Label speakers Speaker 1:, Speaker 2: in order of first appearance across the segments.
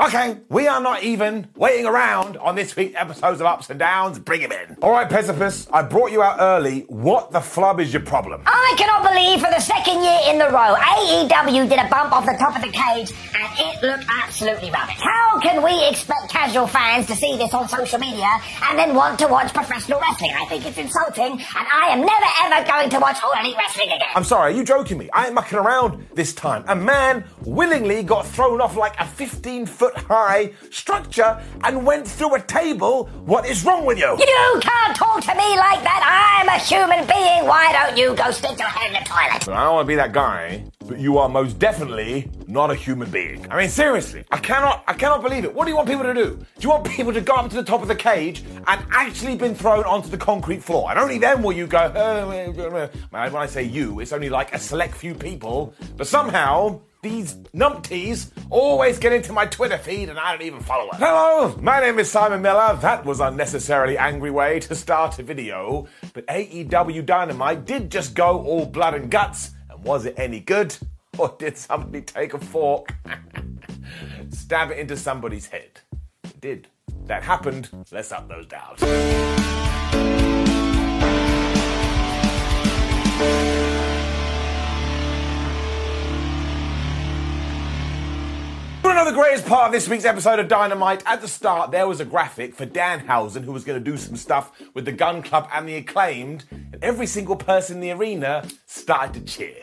Speaker 1: Okay, we are not even waiting around on this week's episodes of Ups and Downs. Bring him in. All right, Pesipus, I brought you out early. What the flub is your problem?
Speaker 2: I cannot believe for the second year in the row, AEW did a bump off the top of the cage and it looked absolutely rubbish. How can we expect casual fans to see this on social media and then want to watch professional wrestling? I think it's insulting and I am never ever going to watch All Elite Wrestling again.
Speaker 1: I'm sorry, are you joking me? I ain't mucking around this time. A man willingly got thrown off like a 15 foot high structure and went through a table. What is wrong with you?
Speaker 2: You can't talk to me like that. I'm a human being. Why don't you go stick your head in the toilet?
Speaker 1: I don't want to be that guy, but you are most definitely not a human being. I mean, seriously, I cannot, I cannot believe it. What do you want people to do? Do you want people to go up to the top of the cage and actually been thrown onto the concrete floor? And only then will you go, when I say you, it's only like a select few people, but somehow these numpties always get into my Twitter feed and I don't even follow them. Hello, my name is Simon Miller. That was unnecessarily angry way to start a video. But AEW Dynamite did just go all blood and guts. And was it any good? Or did somebody take a fork, stab it into somebody's head? It did. That happened. Let's up those doubts. You know the greatest part of this week's episode of Dynamite? At the start, there was a graphic for Danhausen who was going to do some stuff with the Gun Club and the Acclaimed, and every single person in the arena started to cheer.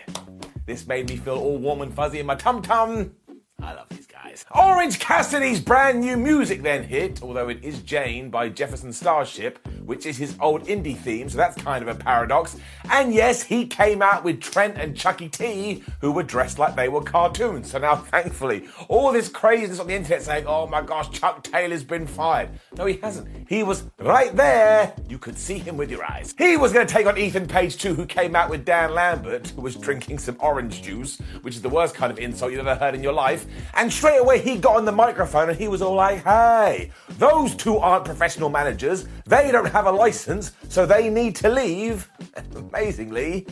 Speaker 1: This made me feel all warm and fuzzy in my tum tum. I love these guys. Orange Cassidy's brand new music then hit, although it is Jane by Jefferson Starship, which is his old indie theme, so that's kind of a paradox. And yes, he came out with Trent and Chucky T, who were dressed like they were cartoons. So now, thankfully, all this craziness on the internet saying, oh my gosh, Chuck Taylor's been fired. No, he hasn't. He was right there. You could see him with your eyes. He was going to take on Ethan Page too, who came out with Dan Lambert, who was drinking some orange juice, which is the worst kind of insult you've ever heard in your life. And straight away, he got on the microphone and he was all like, hey, those two aren't professional managers. They don't have a license, so they need to leave. Amazingly,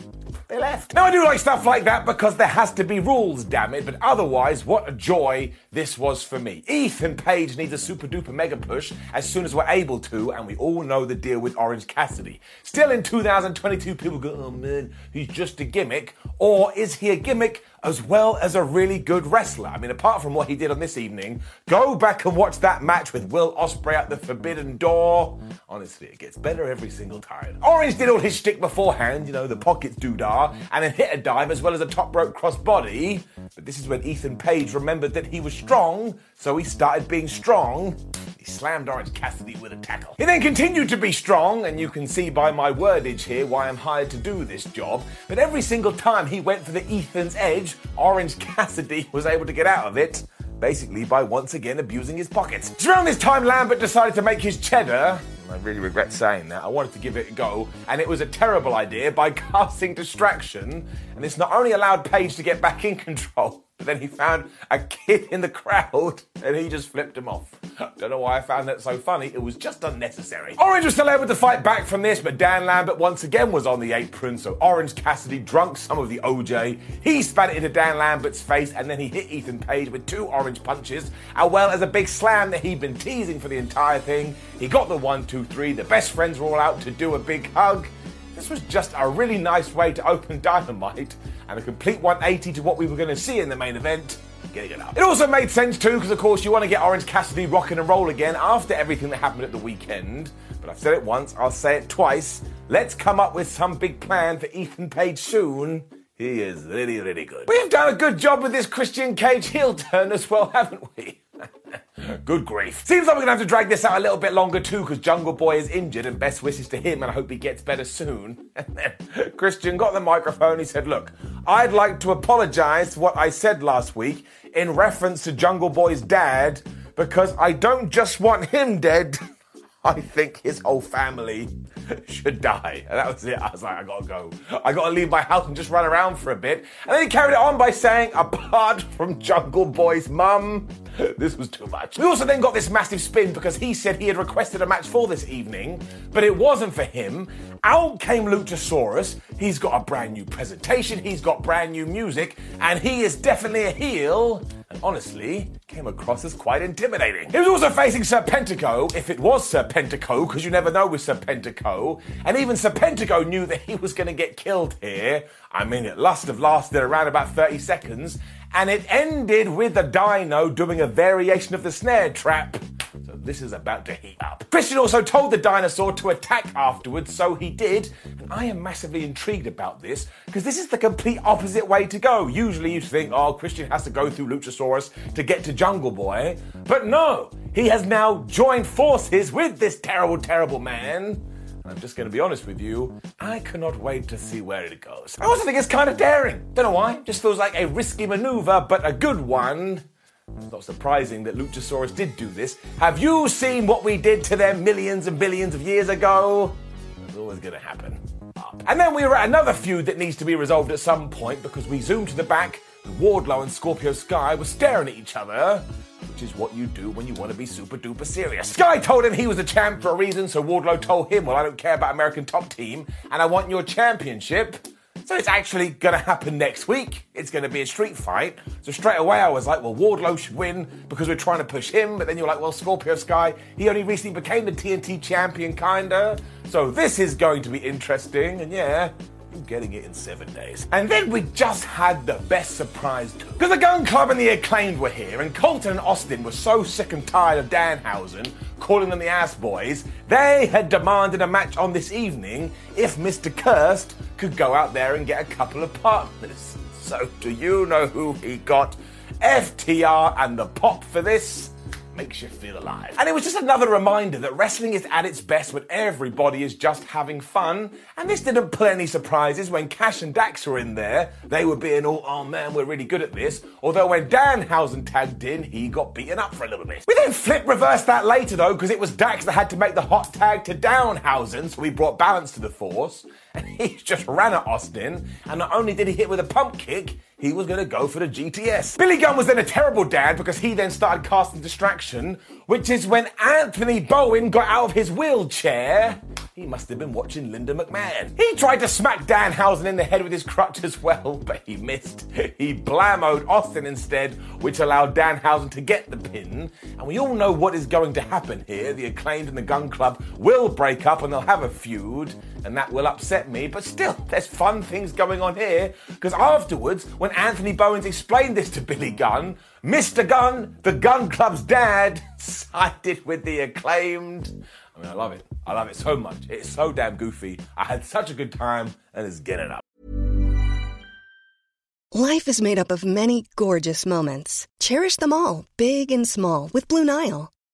Speaker 1: they left. Now, I do like stuff like that because there has to be rules, damn it, but otherwise, what a joy this was for me. Ethan Page needs a super duper mega push as soon as we're able to, and we all know the deal with Orange Cassidy. Still in 2022, people go, oh man, he's just a gimmick. Or is he a gimmick as well as a really good wrestler? I mean, apart from what he did on this evening, go back and watch that match with Will Ospreay at the Forbidden Door. Honestly, it gets better every single time. Orange did all his shtick beforehand, you know, the pockets doodah, and then hit a dive as well as a top rope crossbody. But this is when Ethan Page remembered that he was strong, so he started being strong. Slammed Orange Cassidy with a tackle. He then continued to be strong, and you can see by my wordage here why I'm hired to do this job. But every single time he went for the Ethan's edge, Orange Cassidy was able to get out of it basically by once again abusing his pockets. It's around this time Lambert decided to make his cheddar. I really regret saying that. I wanted to give it a go, and it was a terrible idea by casting distraction. And this not only allowed Page to get back in control, but then he found a kid in the crowd and he just flipped him off. Don't know why I found that so funny. It was just unnecessary. Orange was still able to fight back from this, but Dan Lambert once again was on the apron. So Orange Cassidy drunk some of the OJ. He spat it into Dan Lambert's face and then he hit Ethan Page with two orange punches, as well as a big slam that he'd been teasing for the entire thing. He got the one, two, three. The best friends were all out to do a big hug. This was just a really nice way to open Dynamite and a complete 180 to what we were going to see in the main event. Getting it up. It also made sense too, because of course you want to get Orange Cassidy rocking and roll again after everything that happened at the weekend. But I've said it once, I'll say it twice. Let's come up with some big plan for Ethan Page soon. He is really, really good. We've done a good job with this Christian Cage heel turn as well, haven't we? Good grief. Seems like we're gonna have to drag this out a little bit longer too, because Jungle Boy is injured, and best wishes to him, and I hope he gets better soon. Christian got the microphone. He said, Look, I'd like to apologize for what I said last week in reference to Jungle Boy's dad, because I don't just want him dead. I think his whole family should die. And that was it. I was like, I gotta go. I gotta leave my house and just run around for a bit. And then he carried it on by saying, apart from Jungle Boy's mum, this was too much. We also then got this massive spin because he said he had requested a match for this evening, but it wasn't for him. Out came Luchasaurus. He's got a brand new presentation, he's got brand new music, and he is definitely a heel and honestly came across as quite intimidating. He was also facing Serpentico, if it was Serpentico, because you never know with Serpentico, and even Serpentico knew that he was going to get killed here. I mean, it must have lasted around about 30 seconds, and it ended with the dino doing a variation of the snare trap. So this is about to heat up. Christian also told the dinosaur to attack afterwards, so he did. And I am massively intrigued about this because this is the complete opposite way to go. Usually you think, oh, Christian has to go through Luchasaurus to get to Jungle Boy. But no, he has now joined forces with this terrible, terrible man. And I'm just going to be honest with you, I cannot wait to see where it goes. I also think it's kind of daring. Don't know why. Just feels like a risky maneuver, but a good one. It's not surprising that Luchasaurus did do this. Have you seen what we did to them millions and billions of years ago? It's always going to happen. And then we were at another feud that needs to be resolved at some point because we zoomed to the back and Wardlow and Scorpio Sky were staring at each other, which is what you do when you want to be super duper serious. Sky told him he was a champ for a reason, so Wardlow told him, Well, I don't care about American Top Team and I want your championship. So it's actually going to happen next week. It's going to be a street fight. So straight away I was like, well, Wardlow should win because we're trying to push him. But then you're like, well, Scorpio Sky, he only recently became the TNT champion, kinda. So this is going to be interesting. And yeah, I'm getting it in seven days. And then we just had the best surprise too. Because the Gun Club and the Acclaimed were here, and Colten and Austin were so sick and tired of Danhausen calling them the ass boys, they had demanded a match on this evening if Mr. Cursed could go out there and get a couple of partners. So, do you know who he got? FTR and the pop for this? Makes you feel alive. And it was just another reminder that wrestling is at its best when everybody is just having fun. And this didn't pull any surprises when Cash and Dax were in there. They were being all, oh man, we're really good at this. Although when Danhausen tagged in, he got beaten up for a little bit. We then flip reversed that later though, because it was Dax that had to make the hot tag to Danhausen, so we brought balance to the force. And he just ran at Austin. And not only did he hit with a pump kick, he was going to go for the GTS. Billy Gunn was then a terrible dad because he then started casting distraction, which is when Anthony Bowens got out of his wheelchair. He must have been watching Linda McMahon. He tried to smack Danhausen in the head with his crutch as well, but he missed. He blammoed Austin instead, which allowed Danhausen to get the pin. And we all know what is going to happen here. The acclaimed and the Gun Club will break up and they'll have a feud, and that will upset me. But still, there's fun things going on here because afterwards, when Anthony Bowens explained this to Billy Gunn, Mr. Gunn, the Gun Club's dad, sided with the acclaimed. I mean, I love it. I love it so much. It's so damn goofy. I had such a good time, and it's getting up.
Speaker 3: Life is made up of many gorgeous moments. Cherish them all, big and small, with Blue Nile.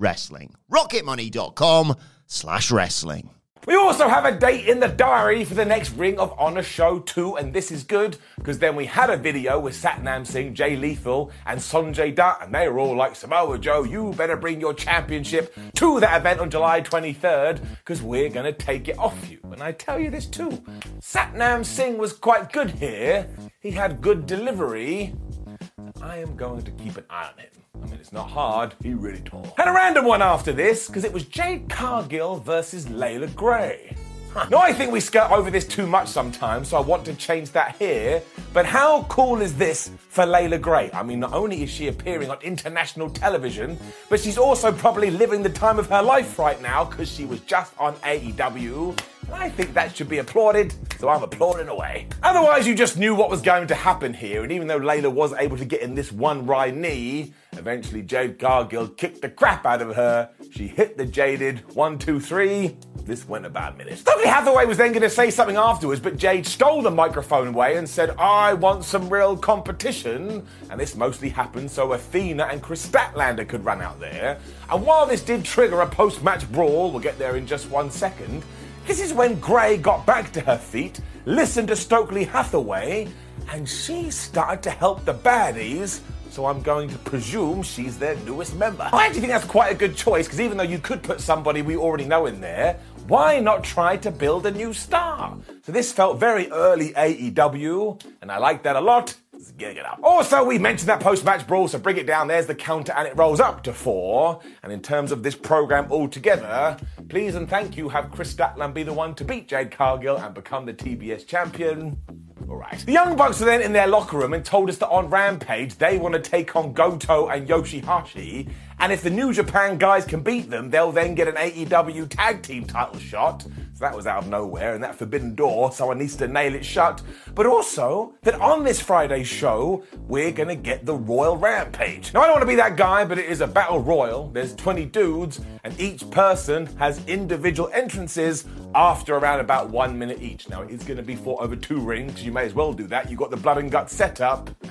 Speaker 4: wrestling. rocketmoney.com slash wrestling.
Speaker 1: We also have a date in the diary for the next Ring of Honor show too, and this is good because then we had a video with Satnam Singh, Jay Lethal, and Sonjay Dutt, and they were all like, Samoa Joe, you better bring your championship to that event on July 23rd because we're to take it off you. And I tell you this too Satnam Singh was quite good here, he had good delivery. I am going to keep an eye on him. I mean, it's not hard, he really tall. And a random one after this, because it was Jade Cargill versus Leila Grey. Huh. Now, I think we skirt over this too much sometimes, so I want to change that here. But how cool is this for Leila Grey? I mean, not only is she appearing on international television, but she's also probably living the time of her life right now because she was just on AEW. And I think that should be applauded, so I'm applauding away. Otherwise, you just knew what was going to happen here, and even though Leila was able to get in this one right knee, eventually Jade Cargill kicked the crap out of her. She hit the jaded one, two, three. This went a bad minute. Stokely Hathaway was then going to say something afterwards, but Jade stole the microphone away and said, I want some real competition. And this mostly happened so Athena and Kris Statlander could run out there. And while this did trigger a post match brawl, we'll get there in just one second, this is when Grey got back to her feet, listened to Stokely Hathaway, and she started to help the baddies. So I'm going to presume she's their newest member. I actually think that's quite a good choice because even though you could put somebody we already know in there, why not try to build a new star? So this felt very early AEW, and I like that a lot. Let's it up. Also, we mentioned that post-match brawl, so bring it down. There's the counter, and it rolls up to four. And in terms of this program altogether, please and thank you have Kris Statlander be the one to beat Jade Cargill and become the TBS champion. All right. The Young Bucks are then in their locker room and told us that on Rampage they want to take on Goto and Yoshihashi. And if the New Japan guys can beat them, they'll then get an AEW tag team title shot. That was out of nowhere and that forbidden door, someone needs to nail it shut. But also that on this Friday's show, we're gonna get the Royal Rampage. Now I don't want to be that guy, but it is a battle royal. There's 20 dudes, and each person has individual entrances after around about one minute each. Now it is gonna be fought over two rings, you may as well do that. You've got the blood and guts set up.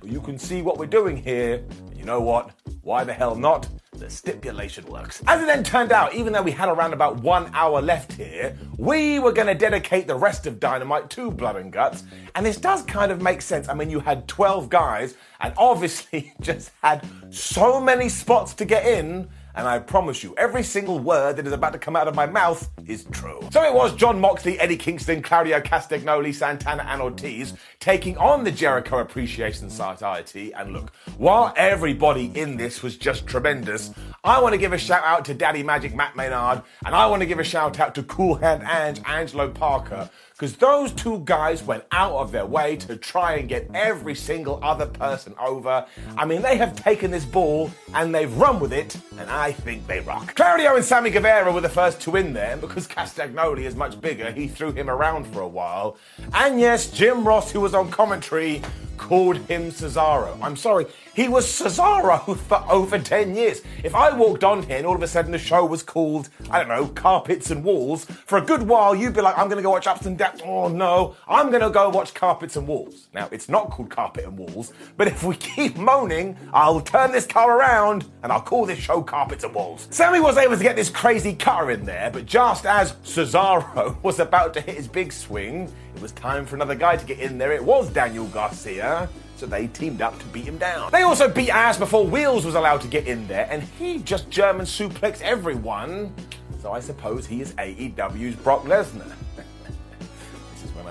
Speaker 1: but you can see what we're doing here. You know what? Why the hell not? The stipulation works. As it then turned out, even though we had around about one hour left here, we were going to dedicate the rest of Dynamite to Blood and Guts. And this does kind of make sense. I mean, you had 12 guys and obviously just had so many spots to get in and I promise you, every single word that is about to come out of my mouth is true. So it was Jon Moxley, Eddie Kingston, Claudio Castagnoli, Santana, and Ortiz taking on the Jericho Appreciation Society. And look, while everybody in this was just tremendous, I want to give a shout out to Daddy Magic Matt Menard, and I want to give a shout out to Cool Hand Ange, Angelo Parker, because those two guys went out of their way to try and get every single other person over. I mean, they have taken this ball and they've run with it, and think they rock. Claudio and Sammy Guevara were the first two in there, and because Castagnoli is much bigger, he threw him around for a while. And yes, Jim Ross, who was on commentary, called him Cesaro. I'm sorry, he was Cesaro for over 10 years. If I walked on here and all of a sudden the show was called, I don't know, Carpets and Walls, for a good while you'd be like, I'm gonna go watch Ups and Downs. Oh no, I'm gonna go watch Carpets and Walls. Now, it's not called Carpet and Walls, but if we keep moaning, I'll turn this car around and I'll call this show Carpets and Walls. Sammy was able to get this crazy cutter in there, but just as Cesaro was about to hit his big swing, it was time for another guy to get in there. It was Daniel Garcia so they teamed up to beat him down. They also beat ass before Wheels was allowed to get in there, and he just German suplexed everyone. So I suppose he is AEW's Brock Lesnar.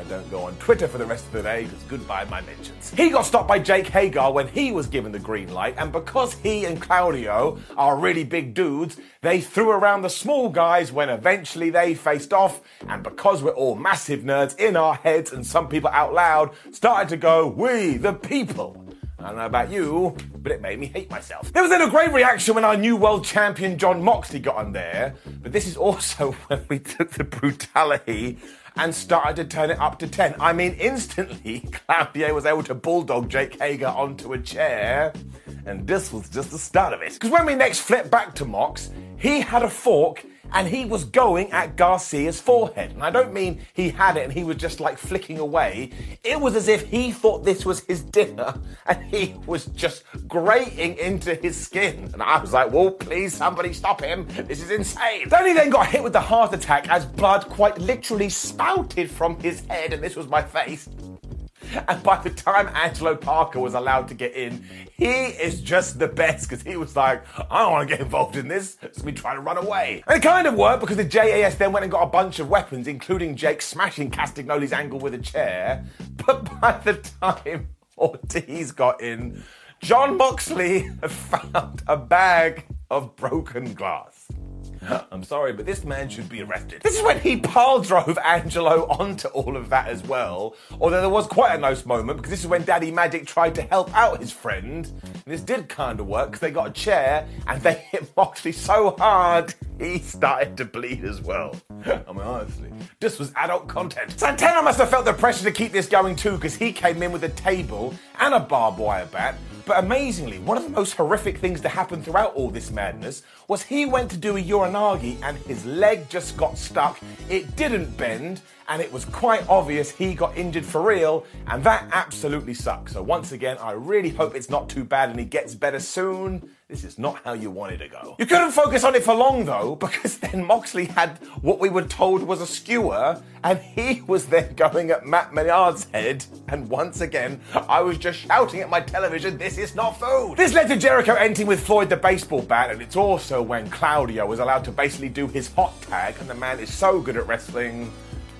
Speaker 1: I don't go on Twitter for the rest of the day because goodbye my mentions. He got stopped by Jake Hager when he was given the green light, and because he and Claudio are really big dudes, they threw around the small guys when eventually they faced off, and because we're all massive nerds in our heads and some people out loud started to go, We the people. I don't know about you, but it made me hate myself. There was then a great reaction when our new world champion Jon Moxley got on there, but this is also when we took the brutality and started to turn it up to 10. I mean, instantly, Claudio was able to bulldog Jake Hager onto a chair, and this was just the start of it. Because when we next flipped back to Mox, he had a fork and he was going at Garcia's forehead. And I don't mean he had it and he was just like flicking away. It was as if he thought this was his dinner and he was just grating into his skin. And I was like, well, please, somebody stop him. This is insane. He then got hit with the heart attack as blood quite literally spouted from his head, and this was my face. And by the time Angelo Parker was allowed to get in, he is just the best because he was like, I don't want to get involved in this. So we try to run away. And it kind of worked because the JAS then went and got a bunch of weapons, including Jake smashing Castagnoli's ankle with a chair. But by the time Ortiz got in, Jon Moxley found a bag of broken glass. I'm sorry, but this man should be arrested. This is when he pile drove Angelo onto all of that as well. Although there was quite a nice moment because this is when Daddy Magic tried to help out his friend. And this did kind of work because they got a chair and they hit Moxley so hard he started to bleed as well. I mean, honestly, this was adult content. Santana must have felt the pressure to keep this going too because he came in with a table and a barbed wire bat but amazingly, one of the most horrific things to happen throughout all this madness was he went to do a Uranage and his leg just got stuck. It didn't bend, and it was quite obvious he got injured for real, and that absolutely sucks. So, once again, I really hope it's not too bad and he gets better soon. This is not how you wanted to go. You couldn't focus on it for long though, because then Moxley had what we were told was a skewer, and he was then going at Matt Menard's head. And once again, I was just shouting at my television, This is not food! This led to Jericho ending with Floyd the baseball bat, and it's also when Claudio was allowed to basically do his hot tag, and the man is so good at wrestling.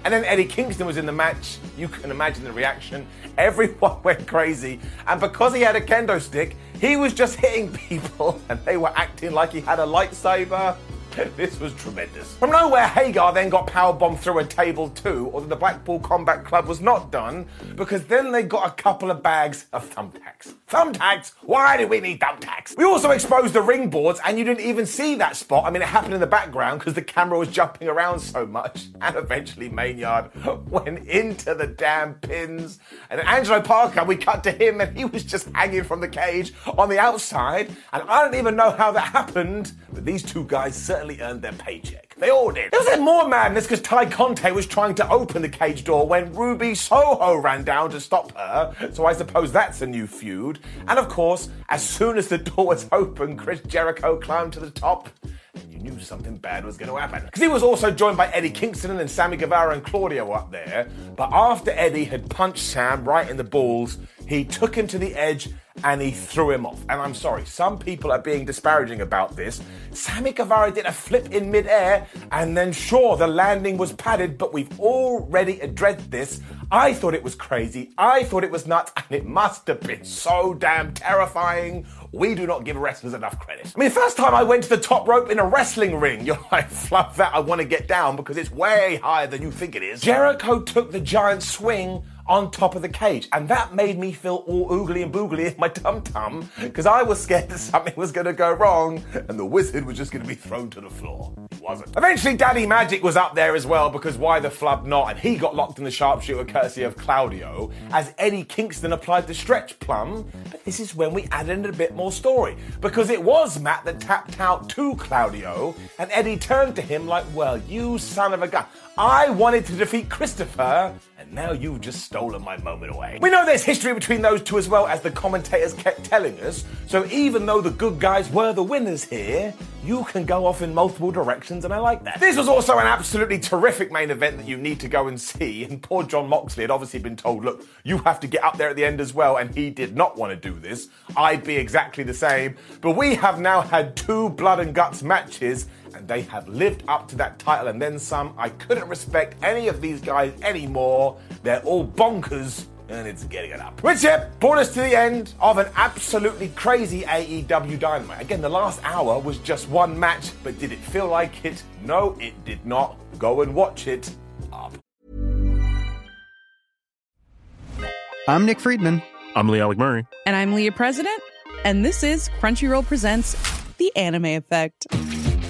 Speaker 1: And then Eddie Kingston was in the match. You can imagine the reaction. Everyone went crazy. And because he had a kendo stick, he was just hitting people and they were acting like he had a lightsaber. this was tremendous. From nowhere, Hager then got powerbombed through a table too, although the Blackpool Combat Club was not done, because then they got a couple of bags of thumbtacks. Thumbtacks? Why do we need thumbtacks? We also exposed the ring boards, and you didn't even see that spot. I mean, it happened in the background because the camera was jumping around so much, and eventually Menard went into the damn pins. And Angelo Parker, we cut to him, and he was just hanging from the cage on the outside, and I don't even know how that happened, but these two guys certainly certainly earned their paycheck. They all did. There was more madness because Tay Conti was trying to open the cage door when Ruby Soho ran down to stop her. So I suppose that's a new feud. And of course, as soon as the door was open, Chris Jericho climbed to the top knew something bad was going to happen. Because he was also joined by Eddie Kingston and Sammy Guevara and Claudio up there. But after Eddie had punched Sam right in the balls, he took him to the edge and he threw him off. And I'm sorry, some people are being disparaging about this. Sammy Guevara did a flip in midair, and then sure, the landing was padded, but we've already addressed this. I thought it was crazy, I thought it was nuts, and it must have been so damn terrifying. We do not give wrestlers enough credit. I mean, the first time I went to the top rope in a wrestling ring, you're like, fluff that, I want to get down because it's way higher than you think it is. Jericho took the giant swing on top of the cage. And that made me feel all oogly and boogly in my tum tum because I was scared that something was going to go wrong and the wizard was just going to be thrown to the floor. He wasn't. Eventually, Daddy Magic was up there as well because why the flub not? And he got locked in the sharpshooter courtesy of Claudio as Eddie Kingston applied the stretch plum. But this is when we added in a bit more story because it was Matt that tapped out to Claudio and Eddie turned to him like, well, you son of a gun. I wanted to defeat Christopher, now you've just stolen my moment away. We know there's history between those two as well, as the commentators kept telling us, so even though the good guys were the winners here, you can go off in multiple directions, and I like that. This was also an absolutely terrific main event that you need to go and see, and poor Jon Moxley had obviously been told, look, you have to get up there at the end as well, and he did not want to do this. I'd be exactly the same, but we have now had two blood and guts matches and they have lived up to that title and then some. I couldn't respect any of these guys anymore. They're all bonkers. And it's getting it up. Which yeah, brought us to the end of an absolutely crazy AEW Dynamite. Again, the last hour was just one match, but did it feel like it? No, it did not. Go and watch it. Up.
Speaker 5: I'm Nick Friedman.
Speaker 6: I'm Lee Alec Murray.
Speaker 7: And I'm Leah President. And this is Crunchyroll Presents The Anime Effect.